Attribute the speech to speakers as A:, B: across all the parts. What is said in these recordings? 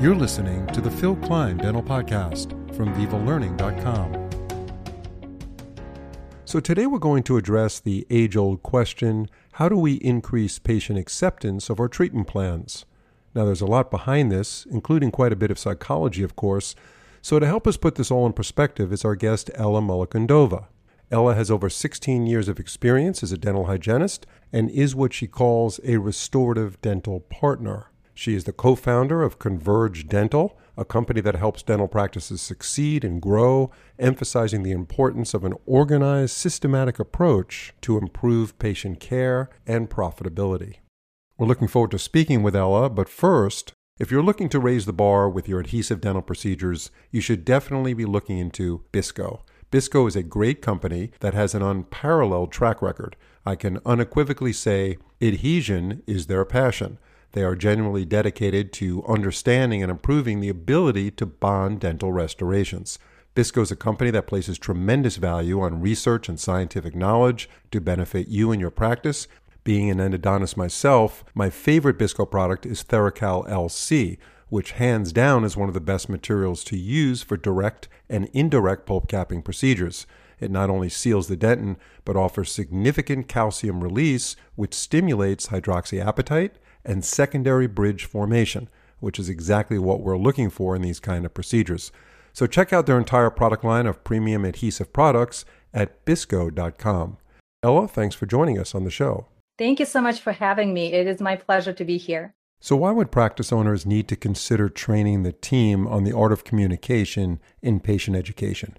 A: You're listening to the Phil Klein Dental Podcast from VivaLearning.com. So, today we're going to address the age old question how do we increase patient acceptance of our treatment plans? Now, there's a lot behind this, including quite a bit of psychology, of course. So, to help us put this all in perspective is our guest, Ella Mullokandova. Ella has over 16 years of experience as a dental hygienist and is what she calls a restorative dental partner. She is the co founder of Converge Dental, a company that helps dental practices succeed and grow, emphasizing the importance of an organized, systematic approach to improve patient care and profitability. We're looking forward to speaking with Ella, but first, if you're looking to raise the bar with your adhesive dental procedures, you should definitely be looking into Bisco. Bisco is a great company that has an unparalleled track record. I can unequivocally say adhesion is their passion. They are genuinely dedicated to understanding and improving the ability to bond dental restorations. Bisco is a company that places tremendous value on research and scientific knowledge to benefit you and your practice. Being an endodontist myself, my favorite Bisco product is Theracal LC, which hands down is one of the best materials to use for direct and indirect pulp capping procedures. It not only seals the dentin, but offers significant calcium release, which stimulates hydroxyapatite and secondary bridge formation, which is exactly what we're looking for in these kind of procedures. So check out their entire product line of premium adhesive products at bisco.com. Ella, thanks for joining us on the show.
B: Thank you so much for having me. It is my pleasure to be here.
A: So, why would practice owners need to consider training the team on the art of communication in patient education?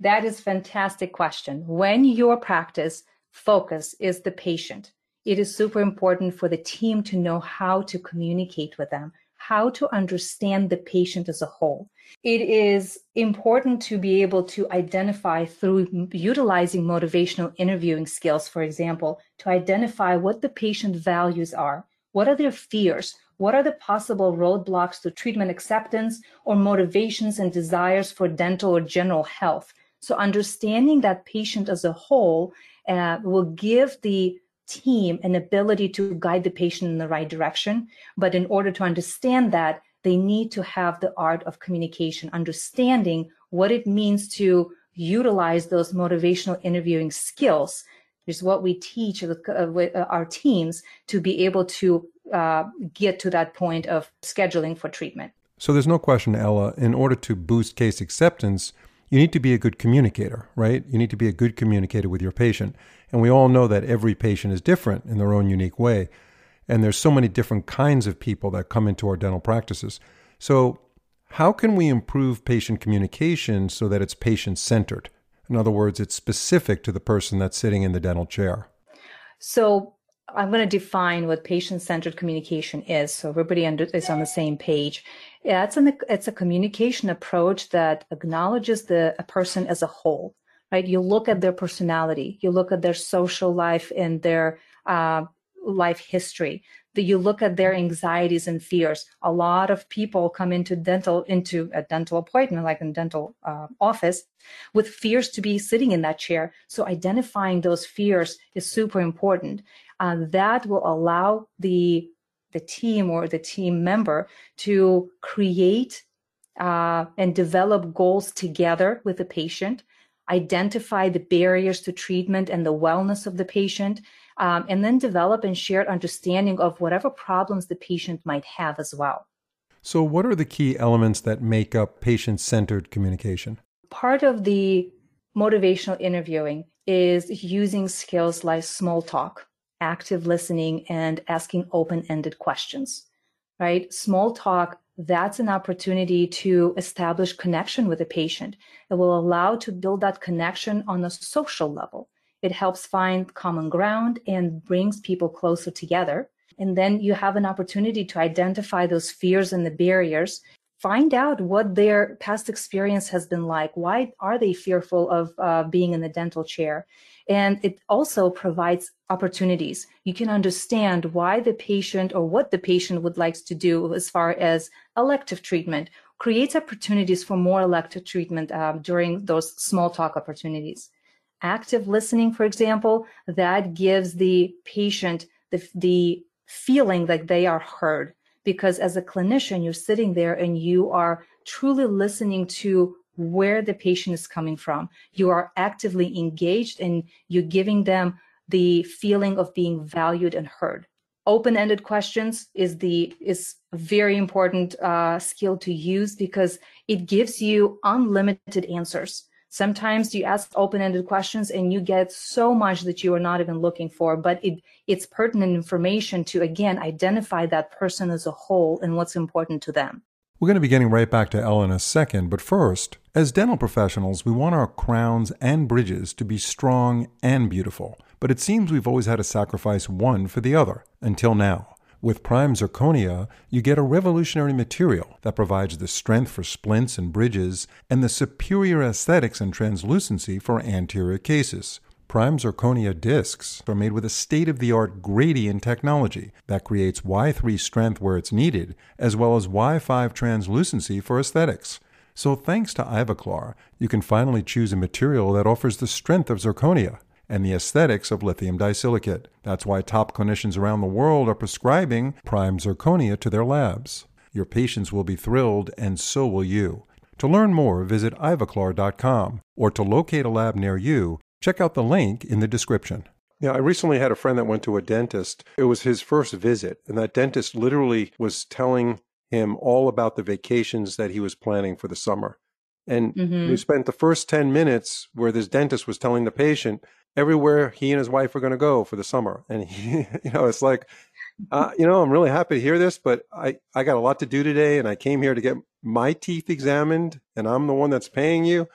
B: That is a fantastic question. When your practice focus is the patient, it is super important for the team to know how to communicate with them, how to understand the patient as a whole. It is important to be able to identify through utilizing motivational interviewing skills, for example, to identify what the patient values are. What are their fears? What are the possible roadblocks to treatment acceptance or motivations and desires for dental or general health? So understanding that patient as a whole uh, will give the team an ability to guide the patient in the right direction. But in order to understand that, they need to have the art of communication, understanding what it means to utilize those motivational interviewing skills which is what we teach with, uh, uh, our teams to be able to uh, get to that point of scheduling for treatment.
A: So there's no question, Ella, in order to boost case acceptance, you need to be a good communicator, right? You need to be a good communicator with your patient. And we all know that every patient is different in their own unique way. And there's so many different kinds of people that come into our dental practices. So, how can we improve patient communication so that it's patient centered? In other words, it's specific to the person that's sitting in the dental chair.
B: So, I'm going to define what patient-centered communication is, so everybody is on the same page. Yeah, it's an it's a communication approach that acknowledges the a person as a whole, right? You look at their personality, you look at their social life and their uh, life history. That you look at their anxieties and fears. A lot of people come into dental into a dental appointment, like in dental uh, office, with fears to be sitting in that chair. So identifying those fears is super important. Uh, that will allow the the team or the team member to create uh, and develop goals together with the patient, identify the barriers to treatment and the wellness of the patient, um, and then develop and shared understanding of whatever problems the patient might have as well.
A: So, what are the key elements that make up patient centered communication?
B: Part of the motivational interviewing is using skills like small talk active listening and asking open-ended questions, right? Small talk, that's an opportunity to establish connection with a patient. It will allow to build that connection on a social level. It helps find common ground and brings people closer together. And then you have an opportunity to identify those fears and the barriers find out what their past experience has been like. Why are they fearful of uh, being in the dental chair? And it also provides opportunities. You can understand why the patient or what the patient would like to do as far as elective treatment, creates opportunities for more elective treatment um, during those small talk opportunities. Active listening, for example, that gives the patient the, the feeling that they are heard because as a clinician, you're sitting there and you are truly listening to where the patient is coming from. You are actively engaged and you're giving them the feeling of being valued and heard. Open-ended questions is the is a very important uh, skill to use because it gives you unlimited answers. Sometimes you ask open-ended questions and you get so much that you are not even looking for, but it it's pertinent information to again identify that person as a whole and what's important to them.
A: We're going to be getting right back to Ellen in a second, but first, as dental professionals, we want our crowns and bridges to be strong and beautiful. But it seems we've always had to sacrifice one for the other, until now. With Prime Zirconia, you get a revolutionary material that provides the strength for splints and bridges and the superior aesthetics and translucency for anterior cases. Prime Zirconia discs are made with a state of the art gradient technology that creates Y3 strength where it's needed, as well as Y5 translucency for aesthetics. So, thanks to Ivoclar, you can finally choose a material that offers the strength of zirconia and the aesthetics of lithium disilicate. That's why top clinicians around the world are prescribing Prime Zirconia to their labs. Your patients will be thrilled, and so will you. To learn more, visit ivoclar.com or to locate a lab near you, Check out the link in the description. Yeah, I recently had a friend that went to a dentist. It was his first visit, and that dentist literally was telling him all about the vacations that he was planning for the summer. And mm-hmm. we spent the first 10 minutes where this dentist was telling the patient everywhere he and his wife are going to go for the summer. And he, you know, it's like, uh, you know, I'm really happy to hear this, but I, I got a lot to do today and I came here to get my teeth examined and I'm the one that's paying you.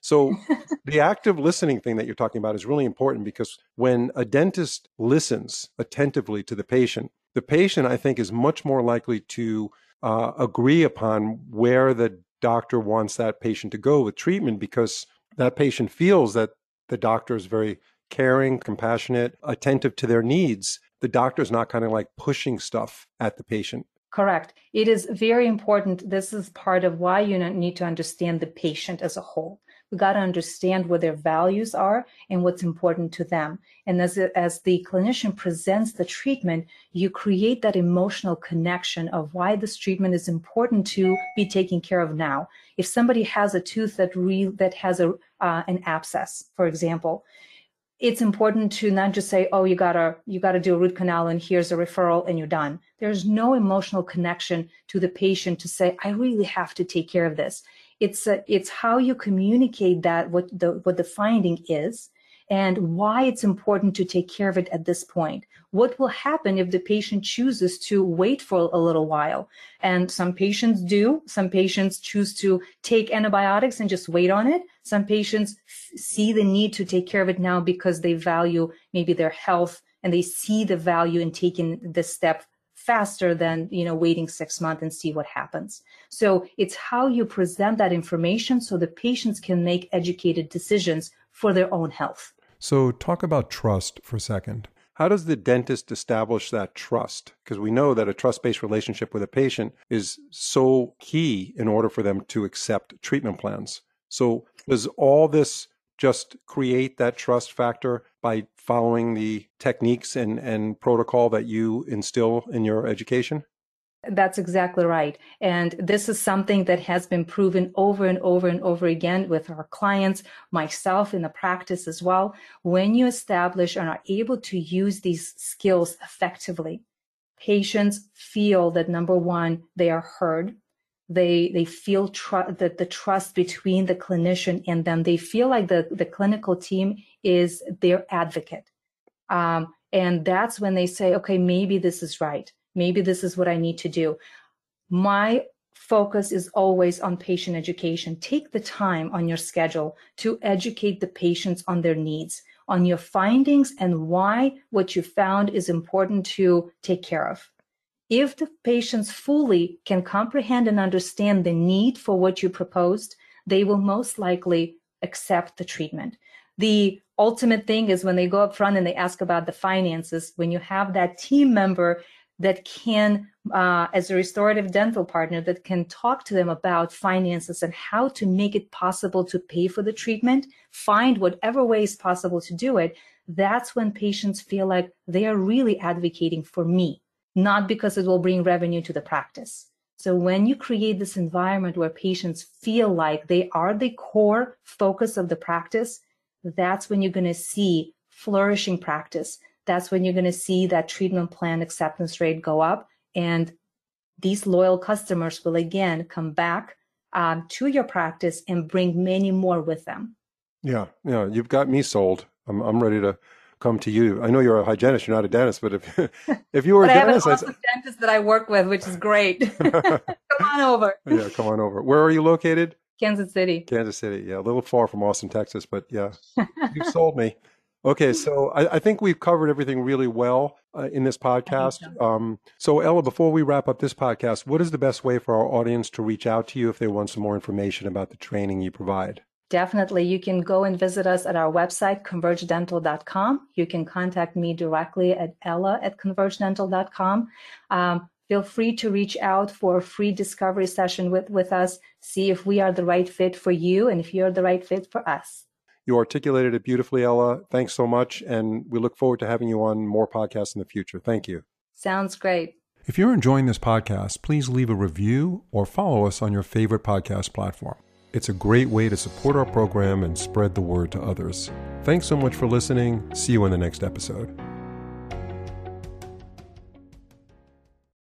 A: So the active listening thing that you're talking about is really important because when a dentist listens attentively to the patient, the patient, I think, is much more likely to uh, agree upon where the doctor wants that patient to go with treatment because that patient feels that the doctor is very caring, compassionate, attentive to their needs. The doctor is not kind of like pushing stuff at the patient.
B: Correct. It is very important. This is part of why you need to understand the patient as a whole we got to understand what their values are and what's important to them. And as, as the clinician presents the treatment, you create that emotional connection of why this treatment is important to be taken care of now. If somebody has a tooth that re, that has a uh, an abscess, for example, it's important to not just say, "Oh, you gotta you gotta do a root canal and here's a referral and you're done." There's no emotional connection to the patient to say, "I really have to take care of this." It's a, it's how you communicate that what the what the finding is and why it's important to take care of it at this point. What will happen if the patient chooses to wait for a little while? And some patients do. Some patients choose to take antibiotics and just wait on it. Some patients see the need to take care of it now because they value maybe their health and they see the value in taking this step faster than you know waiting six months and see what happens. So it's how you present that information so the patients can make educated decisions for their own health.
A: So talk about trust for a second. How does the dentist establish that trust? Because we know that a trust-based relationship with a patient is so key in order for them to accept treatment plans. So does all this just create that trust factor by following the techniques and, and protocol that you instill in your education?
B: That's exactly right. And this is something that has been proven over and over and over again with our clients, myself in the practice as well. When you establish and are able to use these skills effectively, patients feel that number one, they are heard they they feel tr- that the trust between the clinician and them. They feel like the the clinical team is their advocate. Um, and that's when they say okay maybe this is right. Maybe this is what i need to do. My focus is always on patient education. Take the time on your schedule to educate the patients on their needs on your findings and why what you found is important to take care of if the patients fully can comprehend and understand the need for what you proposed, they will most likely accept the treatment. The ultimate thing is when they go up front and they ask about the finances, when you have that team member that can, uh, as a restorative dental partner, that can talk to them about finances and how to make it possible to pay for the treatment, find whatever way is possible to do it, that's when patients feel like they are really advocating for me not because it will bring revenue to the practice. So when you create this environment where patients feel like they are the core focus of the practice, that's when you're going to see flourishing practice. That's when you're going to see that treatment plan acceptance rate go up. And these loyal customers will again come back um, to your practice and bring many more with them.
A: Yeah, yeah, you've got me sold. I'm, I'm ready to come to you. I know you're a hygienist, you're not a dentist, but if if you were a dentist,
B: I have an dentist that I work with, which is great. come on over.
A: Yeah, come on over. Where are you located?
B: Kansas City.
A: Kansas City, yeah, a little far from Austin, Texas, but yeah, you've sold me. Okay, so I, I, think we've covered everything really well uh, in this podcast. So. Um, so, Ella, before we wrap up this podcast, what is the best way for our audience to reach out to you if they want some more information about the training you provide?
B: Definitely. You can go and visit us at our website, convergedental.com. You can contact me directly at ella at convergedental.com. Um, feel free to reach out for a free discovery session with, with us, see if we are the right fit for you and if you're the right fit for us.
A: You articulated it beautifully, Ella. Thanks so much. And we look forward to having you on more podcasts in the future. Thank you.
B: Sounds great.
A: If you're enjoying this podcast, please leave a review or follow us on your favorite podcast platform. It's a great way to support our program and spread the word to others. Thanks so much for listening. See you in the next episode.